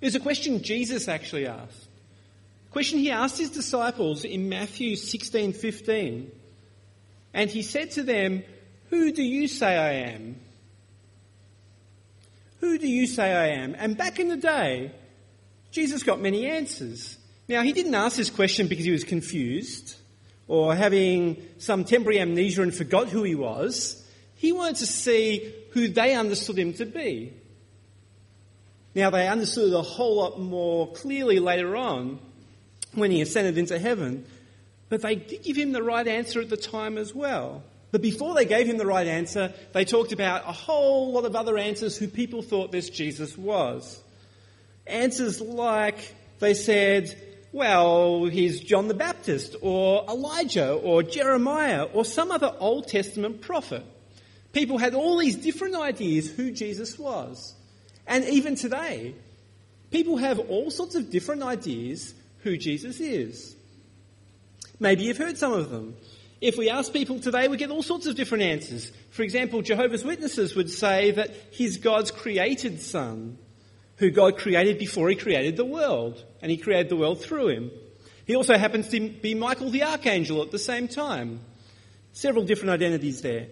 It was a question Jesus actually asked. A question he asked his disciples in Matthew 16 15. And he said to them, Who do you say I am? Who do you say I am? And back in the day, Jesus got many answers. Now, he didn't ask this question because he was confused or having some temporary amnesia and forgot who he was. He wanted to see who they understood him to be. Now, they understood a whole lot more clearly later on when he ascended into heaven, but they did give him the right answer at the time as well. But before they gave him the right answer, they talked about a whole lot of other answers who people thought this Jesus was. Answers like they said, well, he's John the Baptist, or Elijah, or Jeremiah, or some other Old Testament prophet. People had all these different ideas who Jesus was. And even today, people have all sorts of different ideas who Jesus is. Maybe you've heard some of them. If we ask people today, we get all sorts of different answers. For example, Jehovah's Witnesses would say that he's God's created son, who God created before he created the world, and he created the world through him. He also happens to be Michael the Archangel at the same time. Several different identities there.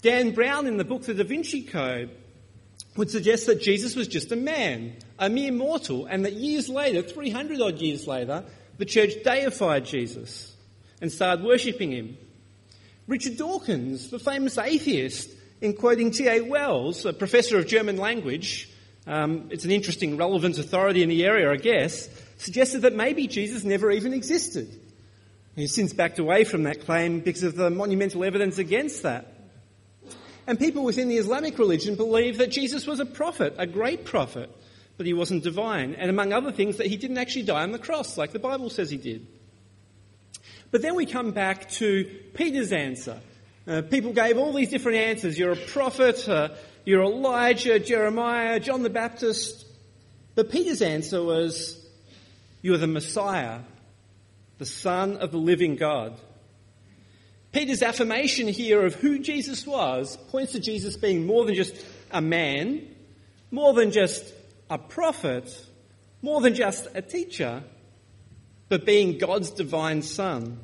Dan Brown in the book The Da Vinci Code would suggest that Jesus was just a man, a mere mortal, and that years later, 300 odd years later, the church deified Jesus and started worshipping him. Richard Dawkins, the famous atheist, in quoting G.A. Wells, a professor of German language, um, it's an interesting, relevant authority in the area, I guess, suggested that maybe Jesus never even existed. He's since backed away from that claim because of the monumental evidence against that. And people within the Islamic religion believe that Jesus was a prophet, a great prophet, but he wasn't divine. And among other things, that he didn't actually die on the cross like the Bible says he did. But then we come back to Peter's answer. Uh, people gave all these different answers. You're a prophet, uh, you're Elijah, Jeremiah, John the Baptist. But Peter's answer was, You are the Messiah, the Son of the living God. Peter's affirmation here of who Jesus was points to Jesus being more than just a man, more than just a prophet, more than just a teacher, but being God's divine Son.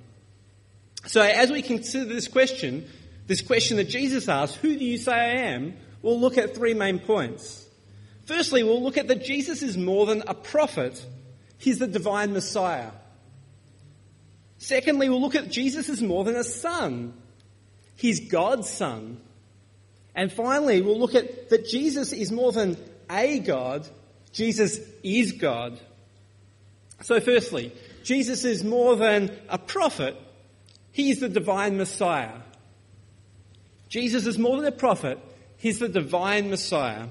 So, as we consider this question, this question that Jesus asked, Who do you say I am? we'll look at three main points. Firstly, we'll look at that Jesus is more than a prophet, he's the divine Messiah. Secondly, we'll look at Jesus as more than a son, he's God's son. And finally, we'll look at that Jesus is more than a God, Jesus is God. So, firstly, Jesus is more than a prophet, he's the divine Messiah. Jesus is more than a prophet, he's the divine Messiah.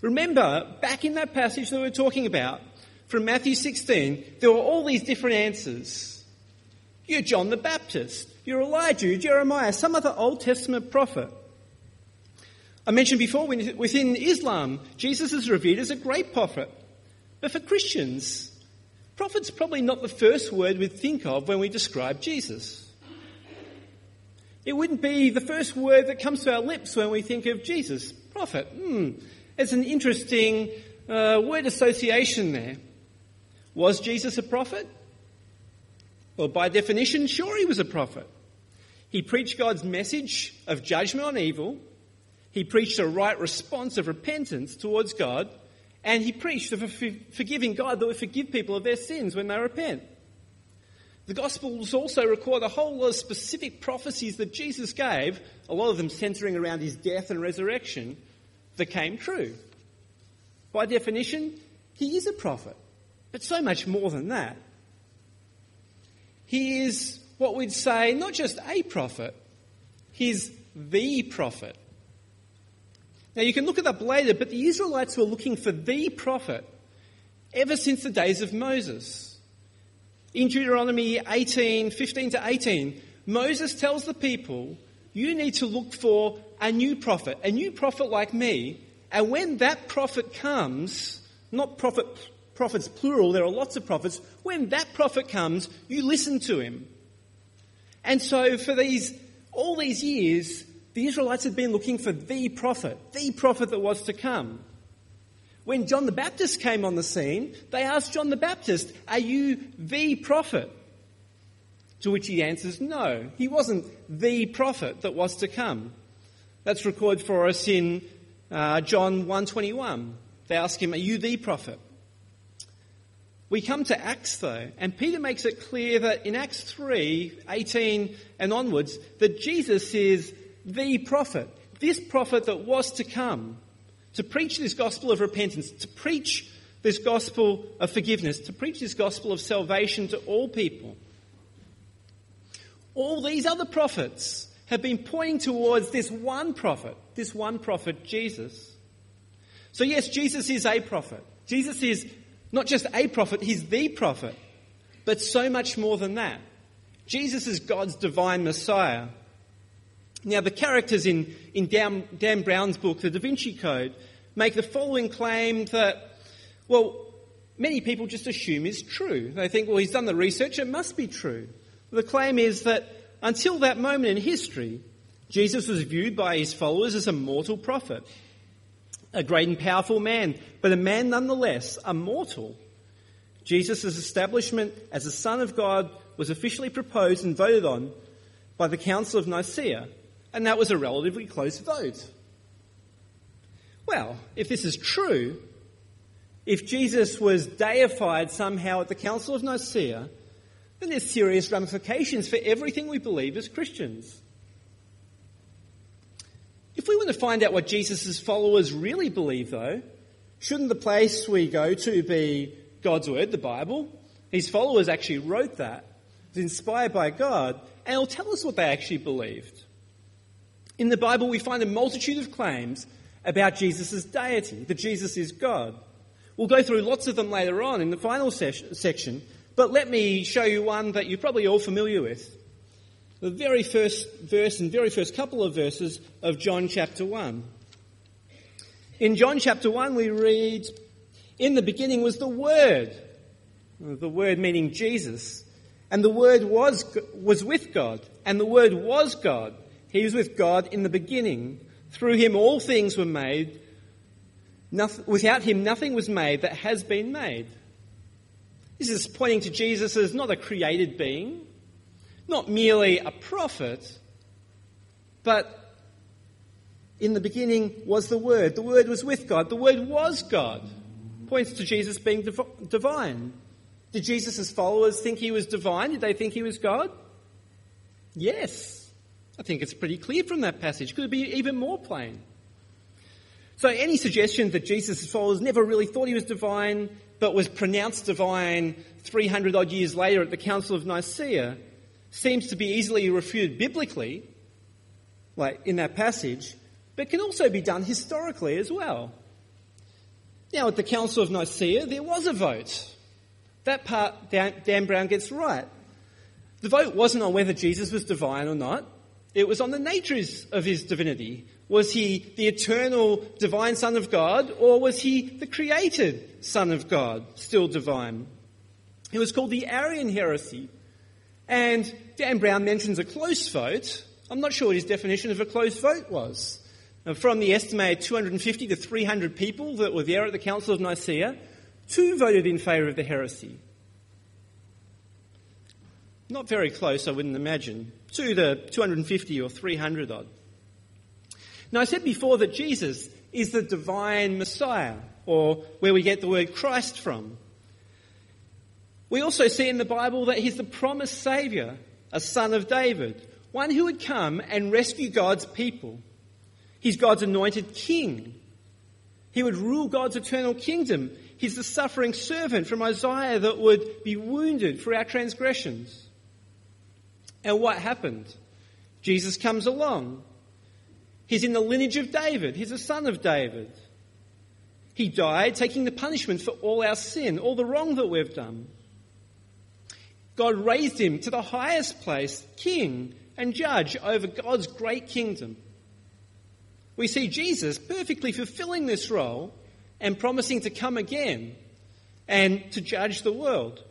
Remember, back in that passage that we are talking about, from Matthew 16, there were all these different answers. You're John the Baptist, you're Elijah, you're Jeremiah, some other Old Testament prophet. I mentioned before, within Islam, Jesus is revered as a great prophet. But for Christians, Prophet's probably not the first word we'd think of when we describe Jesus. It wouldn't be the first word that comes to our lips when we think of Jesus. Prophet. Hmm. It's an interesting uh, word association there. Was Jesus a prophet? Well, by definition, sure he was a prophet. He preached God's message of judgment on evil. He preached a right response of repentance towards God and he preached of a forgiving God that would forgive people of their sins when they repent. The Gospels also record a whole lot of specific prophecies that Jesus gave, a lot of them centering around his death and resurrection, that came true. By definition, he is a prophet, but so much more than that. He is what we'd say not just a prophet, he's the prophet. Now you can look it up later, but the Israelites were looking for the prophet ever since the days of Moses. In Deuteronomy 18, 15 to 18, Moses tells the people, you need to look for a new prophet, a new prophet like me, and when that prophet comes, not prophet, prophets plural, there are lots of prophets, when that prophet comes, you listen to him. And so for these, all these years, the Israelites had been looking for the prophet, the prophet that was to come. When John the Baptist came on the scene, they asked John the Baptist, Are you the prophet? To which he answers, No, he wasn't the prophet that was to come. That's recorded for us in uh, John 1.21. They ask him, Are you the prophet? We come to Acts though, and Peter makes it clear that in Acts 3, 18 and onwards, that Jesus is the prophet, this prophet that was to come, to preach this gospel of repentance, to preach this gospel of forgiveness, to preach this gospel of salvation to all people. All these other prophets have been pointing towards this one prophet, this one prophet, Jesus. So yes, Jesus is a prophet. Jesus is not just a prophet, he's the prophet. But so much more than that. Jesus is God's divine Messiah. Now, the characters in, in Dan, Dan Brown's book, The Da Vinci Code, make the following claim that, well, many people just assume is true. They think, well, he's done the research, it must be true. The claim is that until that moment in history, Jesus was viewed by his followers as a mortal prophet a great and powerful man, but a man nonetheless, a mortal. Jesus' establishment as the Son of God was officially proposed and voted on by the Council of Nicaea, and that was a relatively close vote. Well, if this is true, if Jesus was deified somehow at the Council of Nicaea, then there's serious ramifications for everything we believe as Christians. If we want to find out what Jesus' followers really believe, though, shouldn't the place we go to be God's Word, the Bible? His followers actually wrote that. It's inspired by God, and it'll tell us what they actually believed. In the Bible, we find a multitude of claims about Jesus' deity, that Jesus is God. We'll go through lots of them later on in the final section, but let me show you one that you're probably all familiar with the very first verse and very first couple of verses of John chapter 1. In John chapter 1, we read, In the beginning was the Word, the Word meaning Jesus, and the Word was, was with God, and the Word was God. He was with God in the beginning. Through him all things were made. Nothing, without him nothing was made that has been made. This is pointing to Jesus as not a created being, not merely a prophet, but in the beginning was the Word. The Word was with God. The Word was God. Points to Jesus being div- divine. Did Jesus' followers think he was divine? Did they think he was God? Yes. I think it's pretty clear from that passage. Could it be even more plain? So any suggestion that Jesus' followers never really thought he was divine, but was pronounced divine 300 odd years later at the Council of Nicaea, seems to be easily refuted biblically, like in that passage, but can also be done historically as well. Now, at the Council of Nicaea, there was a vote. That part Dan Brown gets right. The vote wasn't on whether Jesus was divine or not. It was on the natures of his divinity. Was he the eternal divine Son of God, or was he the created Son of God, still divine? It was called the Arian heresy. And Dan Brown mentions a close vote. I'm not sure what his definition of a close vote was. From the estimated 250 to 300 people that were there at the Council of Nicaea, two voted in favour of the heresy. Not very close, I wouldn't imagine. Two to 250 or 300 odd. Now, I said before that Jesus is the divine Messiah, or where we get the word Christ from. We also see in the Bible that he's the promised Saviour, a son of David, one who would come and rescue God's people. He's God's anointed king. He would rule God's eternal kingdom. He's the suffering servant from Isaiah that would be wounded for our transgressions. And what happened? Jesus comes along. He's in the lineage of David. He's a son of David. He died taking the punishment for all our sin, all the wrong that we've done. God raised him to the highest place, king and judge over God's great kingdom. We see Jesus perfectly fulfilling this role and promising to come again and to judge the world.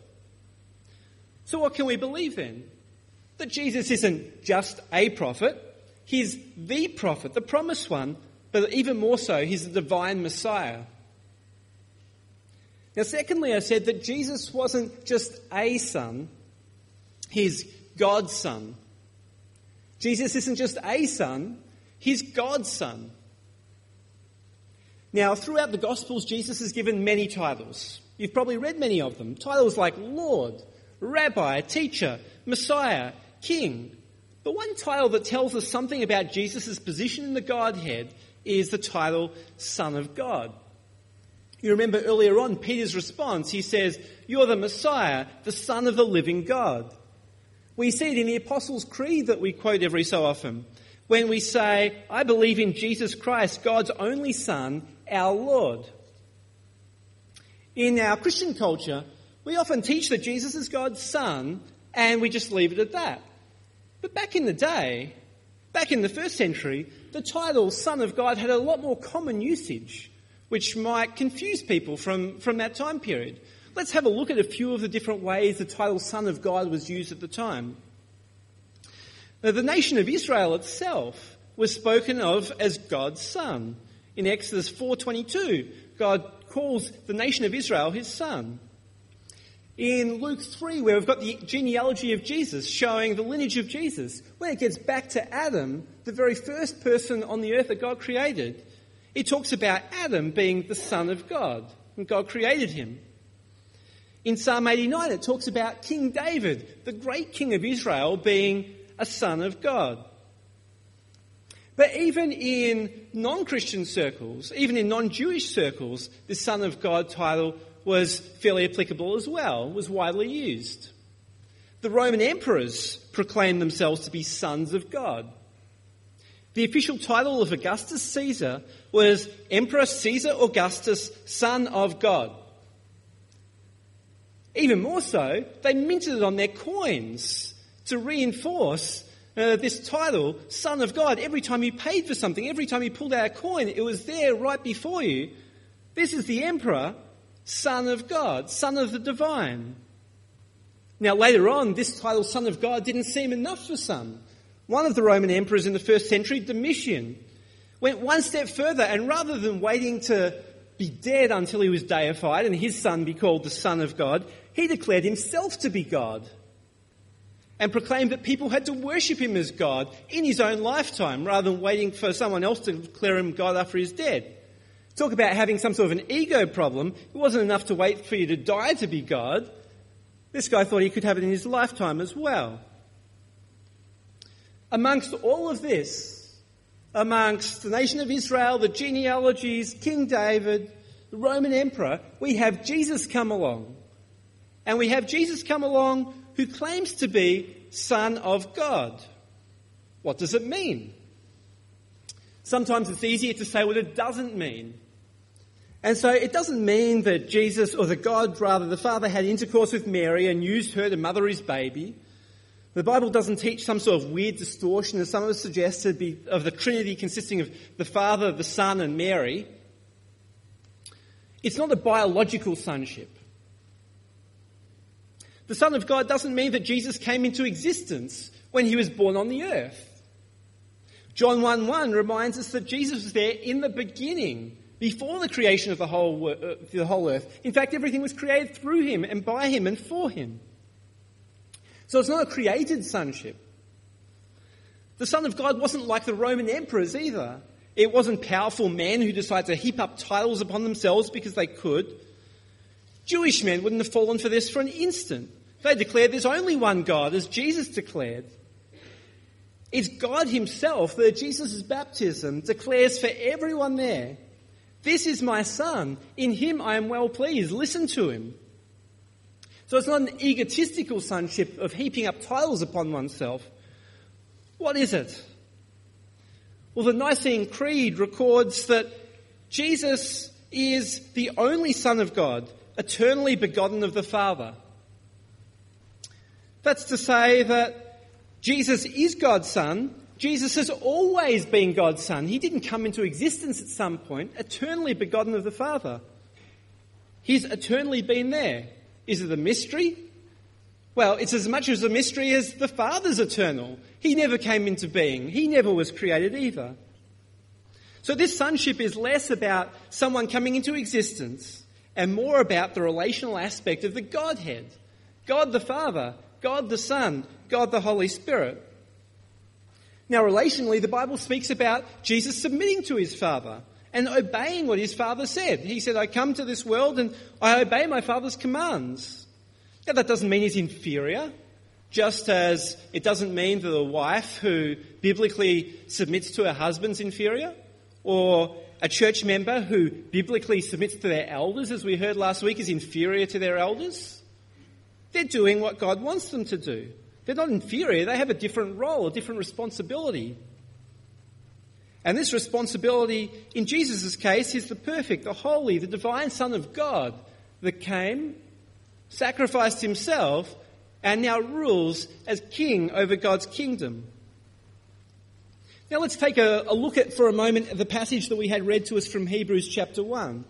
So, what can we believe then? That Jesus isn't just a prophet, he's the prophet, the promised one, but even more so, he's the divine Messiah. Now, secondly, I said that Jesus wasn't just a son, he's God's son. Jesus isn't just a son, he's God's son. Now, throughout the Gospels, Jesus is given many titles. You've probably read many of them. Titles like Lord, Rabbi, Teacher, Messiah, King. But one title that tells us something about Jesus' position in the Godhead is the title Son of God. You remember earlier on Peter's response. He says, You're the Messiah, the Son of the living God. We see it in the Apostles' Creed that we quote every so often when we say, I believe in Jesus Christ, God's only Son, our Lord. In our Christian culture, we often teach that Jesus is God's Son and we just leave it at that. But back in the day, back in the first century, the title Son of God had a lot more common usage, which might confuse people from, from that time period. Let's have a look at a few of the different ways the title Son of God was used at the time. Now, the nation of Israel itself was spoken of as God's son. In Exodus 4:22, God calls the nation of Israel his son. In Luke 3, where we've got the genealogy of Jesus showing the lineage of Jesus, when it gets back to Adam, the very first person on the earth that God created, it talks about Adam being the son of God, and God created him. In Psalm 89, it talks about King David, the great king of Israel, being a son of God. But even in non Christian circles, even in non Jewish circles, the Son of God title was fairly applicable as well, was widely used. The Roman emperors proclaimed themselves to be sons of God. The official title of Augustus Caesar was Emperor Caesar Augustus, son of God. Even more so, they minted it on their coins to reinforce uh, this title, Son of God. Every time you paid for something, every time you pulled out a coin, it was there right before you. This is the Emperor, Son of God, Son of the Divine. Now, later on, this title, Son of God, didn't seem enough for some. One of the Roman emperors in the first century, Domitian, went one step further and rather than waiting to be dead until he was deified and his son be called the Son of God, he declared himself to be God and proclaimed that people had to worship him as God in his own lifetime rather than waiting for someone else to declare him God after he's dead. Talk about having some sort of an ego problem. It wasn't enough to wait for you to die to be God. This guy thought he could have it in his lifetime as well. Amongst all of this, amongst the nation of Israel, the genealogies, King David, the Roman emperor, we have Jesus come along. And we have Jesus come along who claims to be Son of God. What does it mean? Sometimes it's easier to say what it doesn't mean. And so it doesn't mean that Jesus, or the God rather, the Father had intercourse with Mary and used her to mother his baby. The Bible doesn't teach some sort of weird distortion, as some of us suggest, be of the Trinity consisting of the Father, the Son, and Mary. It's not a biological sonship. The Son of God doesn't mean that Jesus came into existence when he was born on the earth. John 1 1 reminds us that Jesus was there in the beginning, before the creation of the whole, uh, the whole earth. In fact, everything was created through him and by him and for him. So it's not a created sonship. The Son of God wasn't like the Roman emperors either. It wasn't powerful men who decided to heap up titles upon themselves because they could. Jewish men wouldn't have fallen for this for an instant. They declared there's only one God, as Jesus declared. It's God Himself that Jesus' baptism declares for everyone there. This is my Son. In Him I am well pleased. Listen to Him. So it's not an egotistical sonship of heaping up titles upon oneself. What is it? Well, the Nicene Creed records that Jesus is the only Son of God eternally begotten of the Father. That's to say that Jesus is God's Son. Jesus has always been God's Son. He didn't come into existence at some point, eternally begotten of the Father. He's eternally been there. Is it a mystery? Well, it's as much as a mystery as the Father's eternal. He never came into being. He never was created either. So this sonship is less about someone coming into existence and more about the relational aspect of the Godhead God the Father, God the Son, God the Holy Spirit. Now, relationally, the Bible speaks about Jesus submitting to his Father and obeying what his Father said. He said, I come to this world and I obey my Father's commands. Now, that doesn't mean he's inferior, just as it doesn't mean that a wife who biblically submits to her husband's inferior, or a church member who biblically submits to their elders, as we heard last week, is inferior to their elders. They're doing what God wants them to do. They're not inferior, they have a different role, a different responsibility. And this responsibility, in Jesus' case, is the perfect, the holy, the divine Son of God that came, sacrificed himself, and now rules as king over God's kingdom. Now let's take a, a look at for a moment at the passage that we had read to us from Hebrews chapter 1.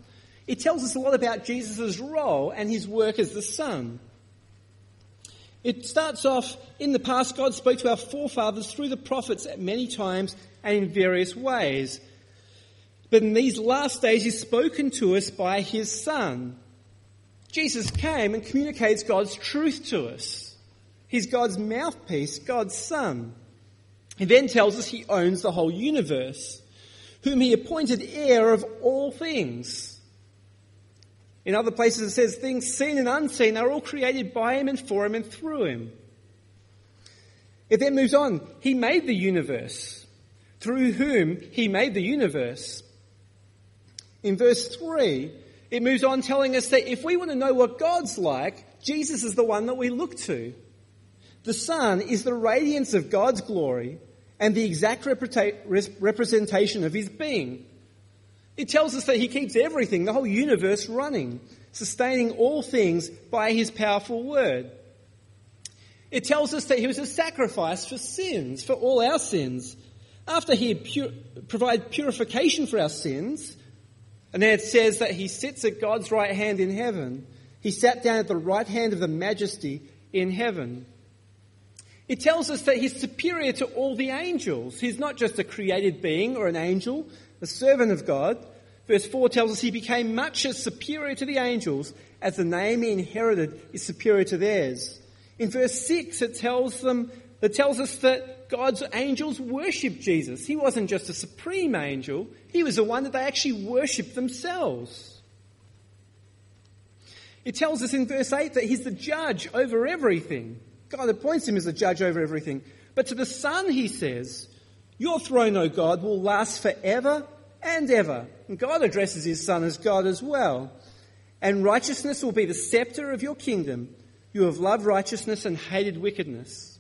It tells us a lot about Jesus' role and his work as the Son. It starts off in the past, God spoke to our forefathers through the prophets at many times and in various ways. But in these last days, He's spoken to us by His Son. Jesus came and communicates God's truth to us. He's God's mouthpiece, God's Son. He then tells us He owns the whole universe, whom He appointed heir of all things in other places it says things seen and unseen are all created by him and for him and through him. It then moves on. He made the universe, through whom he made the universe. In verse 3, it moves on telling us that if we want to know what God's like, Jesus is the one that we look to. The Son is the radiance of God's glory and the exact representation of his being. It tells us that he keeps everything, the whole universe running, sustaining all things by his powerful word. It tells us that he was a sacrifice for sins, for all our sins. After he pur- provided purification for our sins, and then it says that he sits at God's right hand in heaven. He sat down at the right hand of the majesty in heaven. It tells us that he's superior to all the angels. He's not just a created being or an angel, a servant of God. Verse 4 tells us he became much as superior to the angels as the name he inherited is superior to theirs. In verse 6 it tells them it tells us that God's angels worship Jesus. He wasn't just a supreme angel, he was the one that they actually worshiped themselves. It tells us in verse 8 that he's the judge over everything. God appoints him as the judge over everything. But to the Son, he says, Your throne, O God, will last forever and ever. And God addresses his Son as God as well. And righteousness will be the scepter of your kingdom. You have loved righteousness and hated wickedness.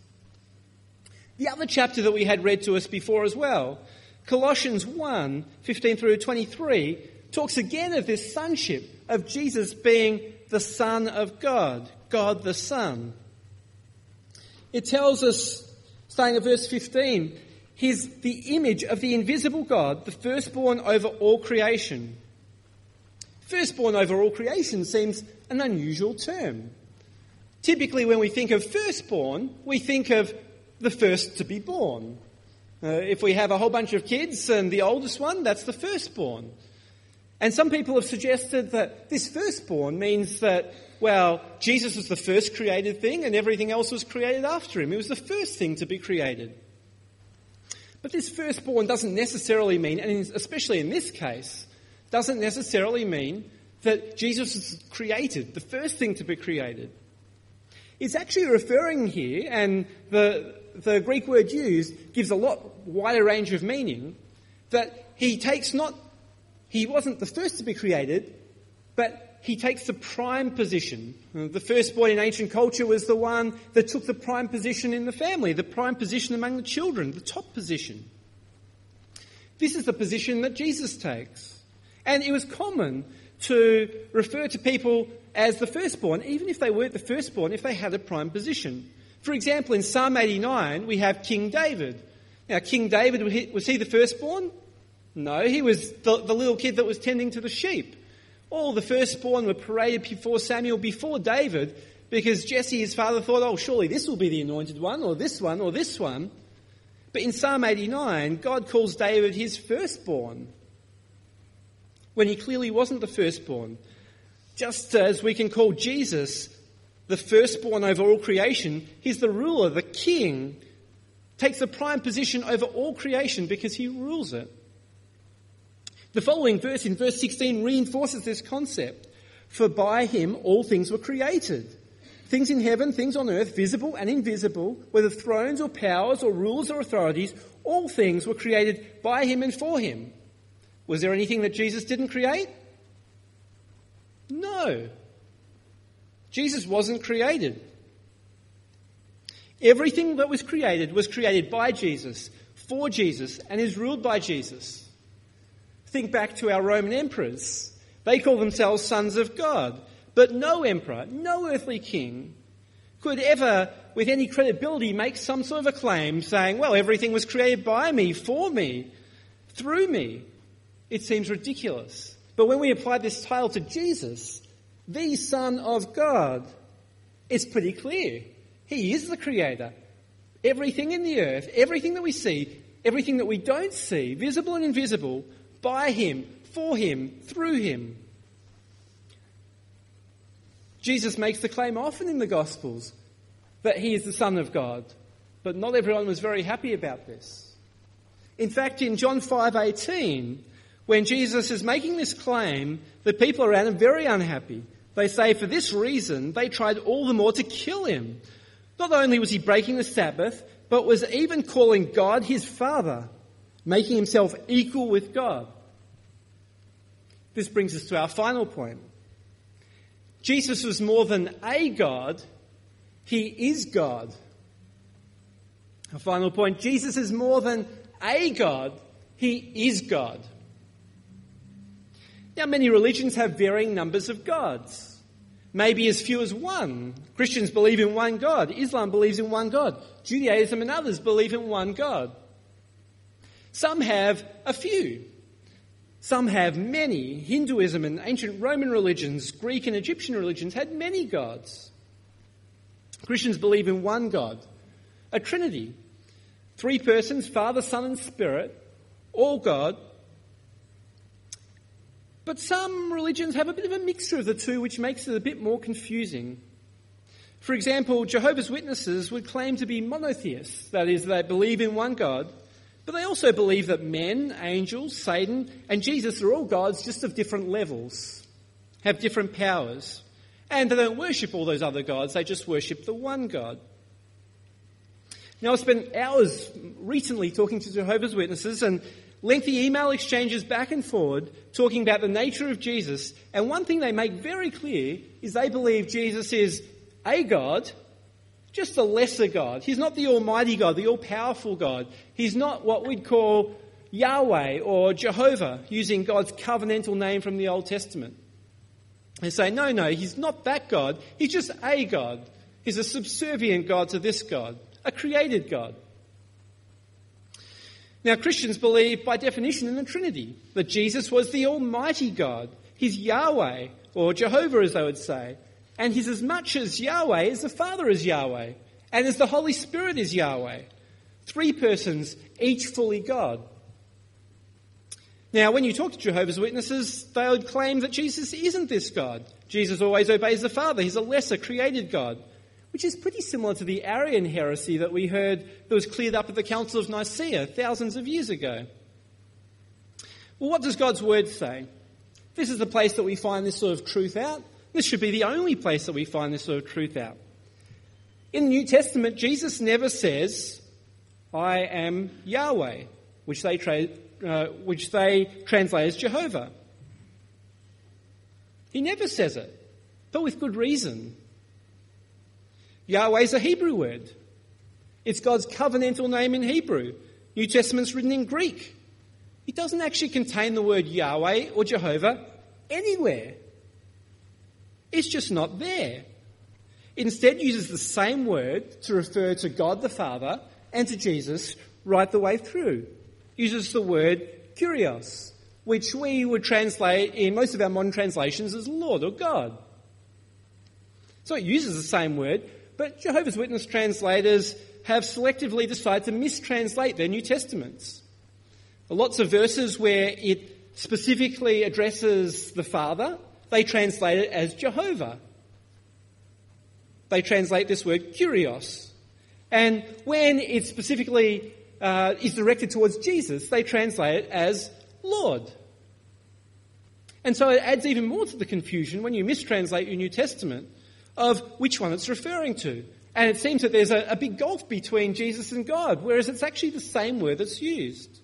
The other chapter that we had read to us before as well, Colossians 1 15 through 23, talks again of this sonship, of Jesus being the Son of God, God the Son. It tells us, starting at verse 15, He's the image of the invisible God, the firstborn over all creation. Firstborn over all creation seems an unusual term. Typically, when we think of firstborn, we think of the first to be born. Uh, if we have a whole bunch of kids and the oldest one, that's the firstborn. And some people have suggested that this firstborn means that, well, Jesus was the first created thing and everything else was created after him. He was the first thing to be created. But this firstborn doesn't necessarily mean, and especially in this case, doesn't necessarily mean that Jesus was created, the first thing to be created. It's actually referring here, and the, the Greek word used gives a lot wider range of meaning, that he takes not, he wasn't the first to be created, but he takes the prime position. The firstborn in ancient culture was the one that took the prime position in the family, the prime position among the children, the top position. This is the position that Jesus takes. And it was common to refer to people as the firstborn, even if they weren't the firstborn, if they had a prime position. For example, in Psalm 89, we have King David. Now, King David, was he the firstborn? No, he was the, the little kid that was tending to the sheep. All the firstborn were paraded before Samuel, before David, because Jesse, his father, thought, oh, surely this will be the anointed one, or this one, or this one. But in Psalm 89, God calls David his firstborn, when he clearly wasn't the firstborn. Just as we can call Jesus the firstborn over all creation, he's the ruler, the king, takes the prime position over all creation because he rules it. The following verse in verse 16 reinforces this concept. For by him all things were created. Things in heaven, things on earth, visible and invisible, whether thrones or powers or rulers or authorities, all things were created by him and for him. Was there anything that Jesus didn't create? No. Jesus wasn't created. Everything that was created was created by Jesus, for Jesus, and is ruled by Jesus. Think back to our Roman emperors. They call themselves sons of God. But no emperor, no earthly king could ever, with any credibility, make some sort of a claim saying, well, everything was created by me, for me, through me. It seems ridiculous. But when we apply this title to Jesus, the Son of God, it's pretty clear. He is the Creator. Everything in the earth, everything that we see, everything that we don't see, visible and invisible, by Him, for Him, through Him. Jesus makes the claim often in the Gospels that He is the Son of God, but not everyone was very happy about this. In fact, in John 5:18, when Jesus is making this claim, the people around him are very unhappy. They say for this reason they tried all the more to kill him. Not only was he breaking the Sabbath, but was even calling God his Father, making himself equal with God. This brings us to our final point. Jesus was more than a God, he is God. Our final point Jesus is more than a God, he is God. Now, many religions have varying numbers of gods. Maybe as few as one. Christians believe in one God. Islam believes in one God. Judaism and others believe in one God. Some have a few. Some have many. Hinduism and ancient Roman religions, Greek and Egyptian religions had many gods. Christians believe in one God, a Trinity. Three persons, Father, Son, and Spirit, all God, but some religions have a bit of a mixture of the two, which makes it a bit more confusing. For example, Jehovah's Witnesses would claim to be monotheists, that is, they believe in one God, but they also believe that men, angels, Satan, and Jesus are all gods just of different levels, have different powers. And they don't worship all those other gods, they just worship the one God. Now, I spent hours recently talking to Jehovah's Witnesses, and lengthy email exchanges back and forward talking about the nature of Jesus. And one thing they make very clear is they believe Jesus is a God, just a lesser God. He's not the Almighty God, the all powerful God. He's not what we'd call Yahweh or Jehovah, using God's covenantal name from the Old Testament. They say, no, no, he's not that God. He's just a God. He's a subservient God to this God, a created God. Now, Christians believe by definition in the Trinity that Jesus was the Almighty God. He's Yahweh, or Jehovah as they would say. And he's as much as Yahweh as the Father is Yahweh, and as the Holy Spirit is Yahweh. Three persons, each fully God. Now, when you talk to Jehovah's Witnesses, they would claim that Jesus isn't this God. Jesus always obeys the Father. He's a lesser created God which is pretty similar to the Arian heresy that we heard that was cleared up at the Council of Nicaea thousands of years ago. Well, what does God's Word say? This is the place that we find this sort of truth out. This should be the only place that we find this sort of truth out. In the New Testament, Jesus never says, I am Yahweh, which they, tra- uh, which they translate as Jehovah. He never says it, but with good reason. Yahweh is a Hebrew word. It's God's covenantal name in Hebrew. New Testament's written in Greek. It doesn't actually contain the word Yahweh or Jehovah anywhere. It's just not there. It instead uses the same word to refer to God the Father and to Jesus right the way through. It uses the word kurios, which we would translate in most of our modern translations as Lord or God. So it uses the same word, but Jehovah's Witness translators have selectively decided to mistranslate their New Testaments. Lots of verses where it specifically addresses the Father, they translate it as Jehovah. They translate this word Kyrios. And when it specifically uh, is directed towards Jesus, they translate it as Lord. And so it adds even more to the confusion when you mistranslate your New Testament of which one it's referring to. And it seems that there's a, a big gulf between Jesus and God, whereas it's actually the same word that's used.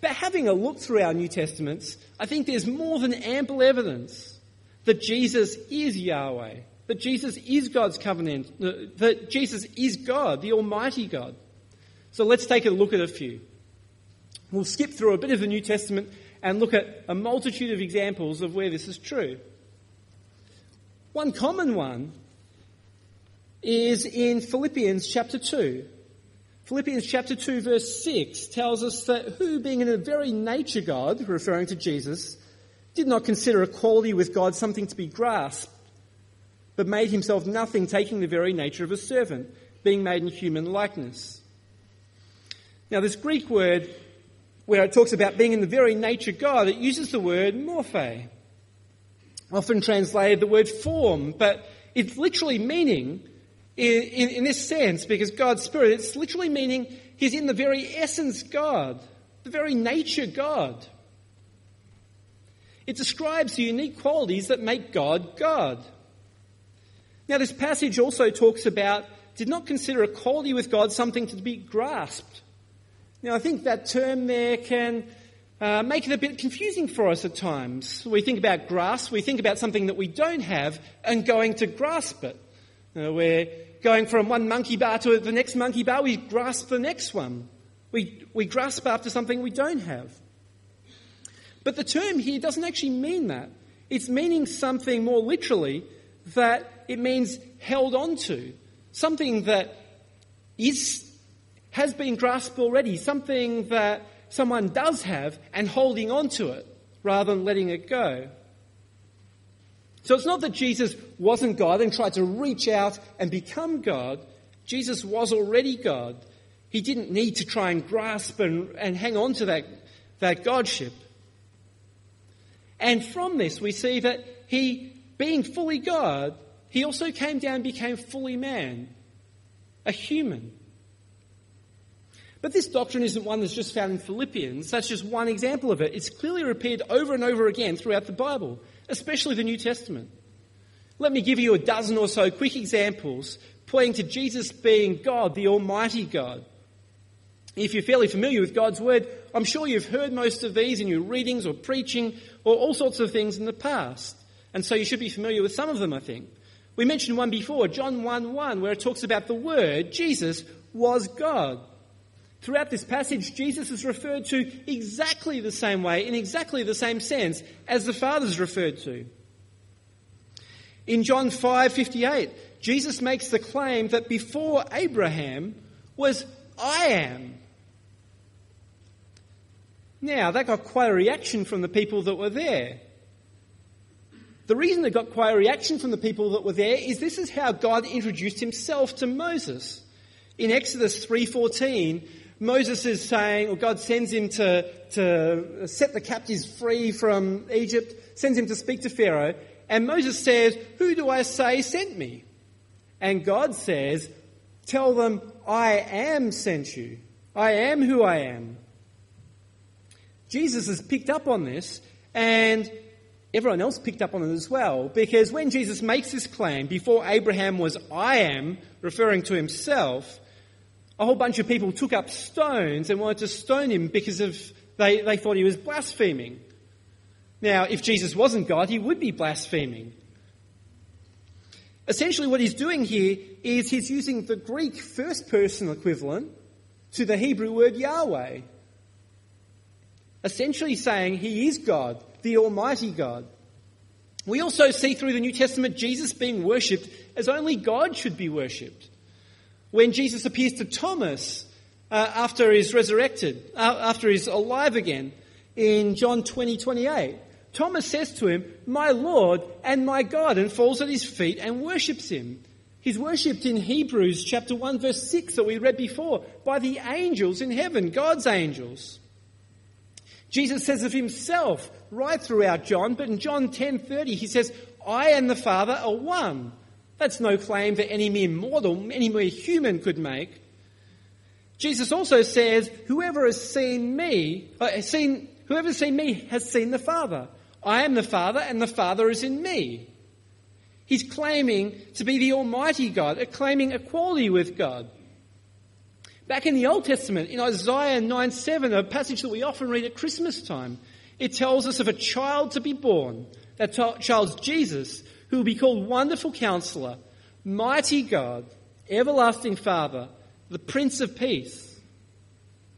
But having a look through our New Testaments, I think there's more than ample evidence that Jesus is Yahweh, that Jesus is God's covenant, uh, that Jesus is God, the Almighty God. So let's take a look at a few. We'll skip through a bit of the New Testament and look at a multitude of examples of where this is true. One common one is in Philippians chapter 2. Philippians chapter 2 verse 6 tells us that who being in the very nature God, referring to Jesus, did not consider equality with God something to be grasped, but made himself nothing, taking the very nature of a servant, being made in human likeness. Now this Greek word, where it talks about being in the very nature God, it uses the word morphe. Often translated the word form, but it's literally meaning in, in, in this sense, because God's Spirit, it's literally meaning He's in the very essence God, the very nature God. It describes the unique qualities that make God God. Now, this passage also talks about did not consider equality with God something to be grasped. Now, I think that term there can uh, make it a bit confusing for us at times. We think about grasp, we think about something that we don't have and going to grasp it. Uh, we're going from one monkey bar to the next monkey bar, we grasp the next one. We, we grasp after something we don't have. But the term here doesn't actually mean that. It's meaning something more literally that it means held onto. Something that is, has been grasped already. Something that someone does have and holding on to it rather than letting it go. So it's not that Jesus wasn't God and tried to reach out and become God. Jesus was already God. He didn't need to try and grasp and, and hang on to that, that Godship. And from this, we see that he, being fully God, he also came down and became fully man, a human. But this doctrine isn't one that's just found in Philippians. That's just one example of it. It's clearly repeated over and over again throughout the Bible especially the New Testament. Let me give you a dozen or so quick examples pointing to Jesus being God, the Almighty God. If you're fairly familiar with God's Word, I'm sure you've heard most of these in your readings or preaching or all sorts of things in the past. And so you should be familiar with some of them, I think. We mentioned one before, John 1 1, where it talks about the Word, Jesus, was God. Throughout this passage, Jesus is referred to exactly the same way, in exactly the same sense as the Father is referred to. In John 5:58, Jesus makes the claim that before Abraham was I am. Now, that got quite a reaction from the people that were there. The reason it got quite a reaction from the people that were there is this is how God introduced himself to Moses. In Exodus 3:14, Moses is saying, or God sends him to, to set the captives free from Egypt, sends him to speak to Pharaoh, and Moses says, Who do I say sent me? And God says, Tell them, I am sent you. I am who I am. Jesus has picked up on this, and everyone else picked up on it as well, because when Jesus makes this claim, before Abraham was I am, referring to himself, a whole bunch of people took up stones and wanted to stone him because of they, they thought he was blaspheming. Now, if Jesus wasn't God, he would be blaspheming. Essentially, what he's doing here is he's using the Greek first person equivalent to the Hebrew word Yahweh. Essentially saying he is God, the Almighty God. We also see through the New Testament Jesus being worshipped as only God should be worshipped when Jesus appears to Thomas uh, after he's resurrected, uh, after he's alive again, in John 20, 28. Thomas says to him, My Lord and my God, and falls at his feet and worships him. He's worshipped in Hebrews chapter 1 verse 6 that we read before by the angels in heaven, God's angels. Jesus says of himself right throughout John, but in John 10:30 he says, "I and the Father are one." That's no claim that any mere mortal, any mere human could make. Jesus also says, "Whoever has seen me, uh, has seen, whoever has seen me has seen the Father. I am the Father, and the Father is in me." He's claiming to be the Almighty God, claiming equality with God. Back in the Old Testament, in Isaiah 9 7, a passage that we often read at Christmas time, it tells us of a child to be born. That child's Jesus, who will be called Wonderful Counselor, Mighty God, Everlasting Father, the Prince of Peace.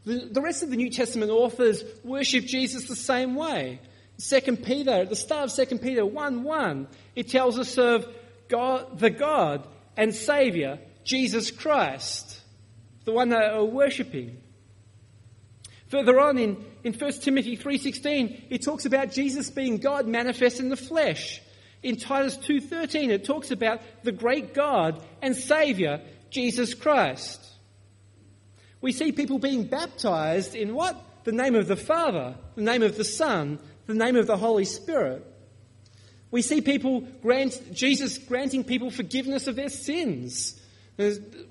The, the rest of the New Testament authors worship Jesus the same way. 2 Peter, at the start of 2 Peter 1 1, it tells us of God, the God and Saviour, Jesus Christ, the one that are worshipping. Further on in, in 1 Timothy 3.16, it talks about Jesus being God manifest in the flesh. In Titus 2.13, it talks about the great God and Saviour, Jesus Christ. We see people being baptized in what? The name of the Father, the name of the Son, the name of the Holy Spirit. We see people grant, Jesus granting people forgiveness of their sins.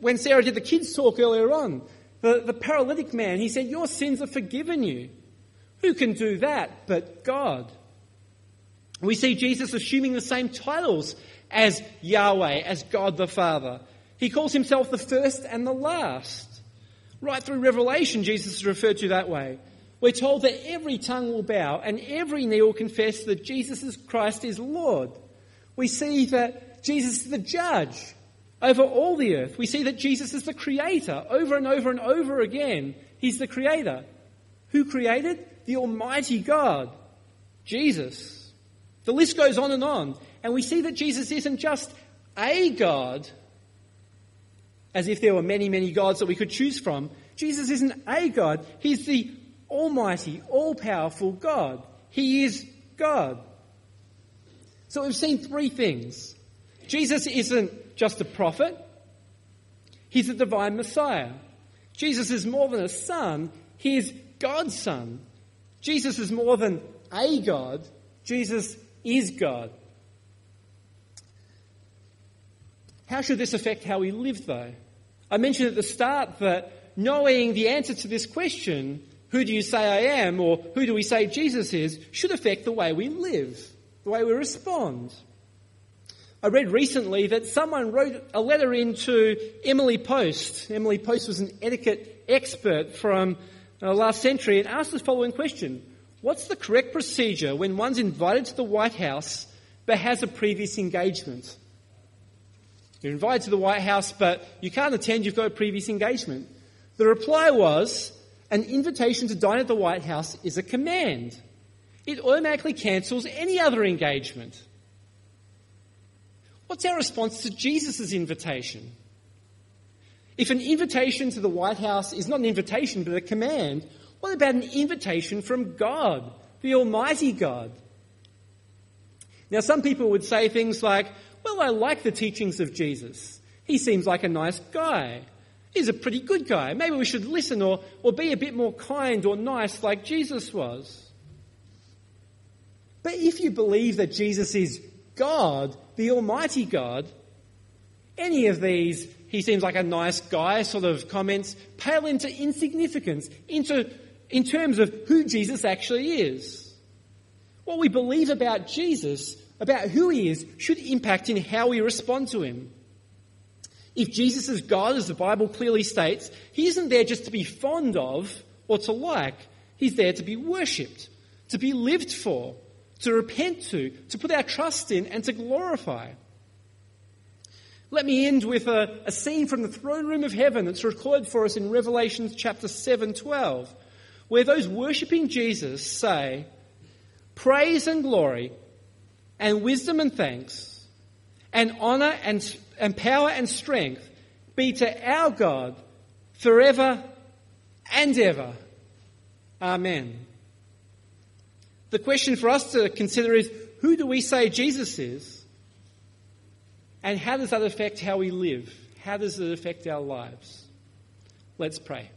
When Sarah did the kids' talk earlier on, the, the paralytic man, he said, Your sins are forgiven you. Who can do that but God? We see Jesus assuming the same titles as Yahweh, as God the Father. He calls himself the first and the last. Right through Revelation, Jesus is referred to that way. We're told that every tongue will bow and every knee will confess that Jesus Christ is Lord. We see that Jesus is the judge over all the earth. We see that Jesus is the creator over and over and over again. He's the creator. Who created? The Almighty God. Jesus. The list goes on and on. And we see that Jesus isn't just a God, as if there were many, many gods that we could choose from. Jesus isn't a God. He's the almighty, all powerful God. He is God. So we've seen three things. Jesus isn't just a prophet, he's a divine Messiah. Jesus is more than a son, he is God's son. Jesus is more than a God, Jesus is God. How should this affect how we live, though? I mentioned at the start that knowing the answer to this question who do you say I am, or who do we say Jesus is, should affect the way we live, the way we respond. I read recently that someone wrote a letter into Emily Post. Emily Post was an etiquette expert from uh, last century and asked the following question What's the correct procedure when one's invited to the White House but has a previous engagement? You're invited to the White House, but you can't attend, you've got a previous engagement. The reply was an invitation to dine at the White House is a command. It automatically cancels any other engagement. What's our response to Jesus' invitation? If an invitation to the White House is not an invitation but a command, what about an invitation from God, the Almighty God? Now, some people would say things like, Well, I like the teachings of Jesus. He seems like a nice guy. He's a pretty good guy. Maybe we should listen or, or be a bit more kind or nice like Jesus was. But if you believe that Jesus is God, the Almighty God, any of these, he seems like a nice guy sort of comments, pale into insignificance, into, in terms of who Jesus actually is. What we believe about Jesus, about who he is, should impact in how we respond to him. If Jesus is God, as the Bible clearly states, he isn't there just to be fond of or to like. He's there to be worshipped, to be lived for, to repent to, to put our trust in, and to glorify. Let me end with a, a scene from the throne room of heaven that's recorded for us in Revelation chapter 7 12, where those worshipping Jesus say, Praise and glory, and wisdom and thanks, and honor and and power and strength be to our God forever and ever. Amen. The question for us to consider is who do we say Jesus is? And how does that affect how we live? How does it affect our lives? Let's pray.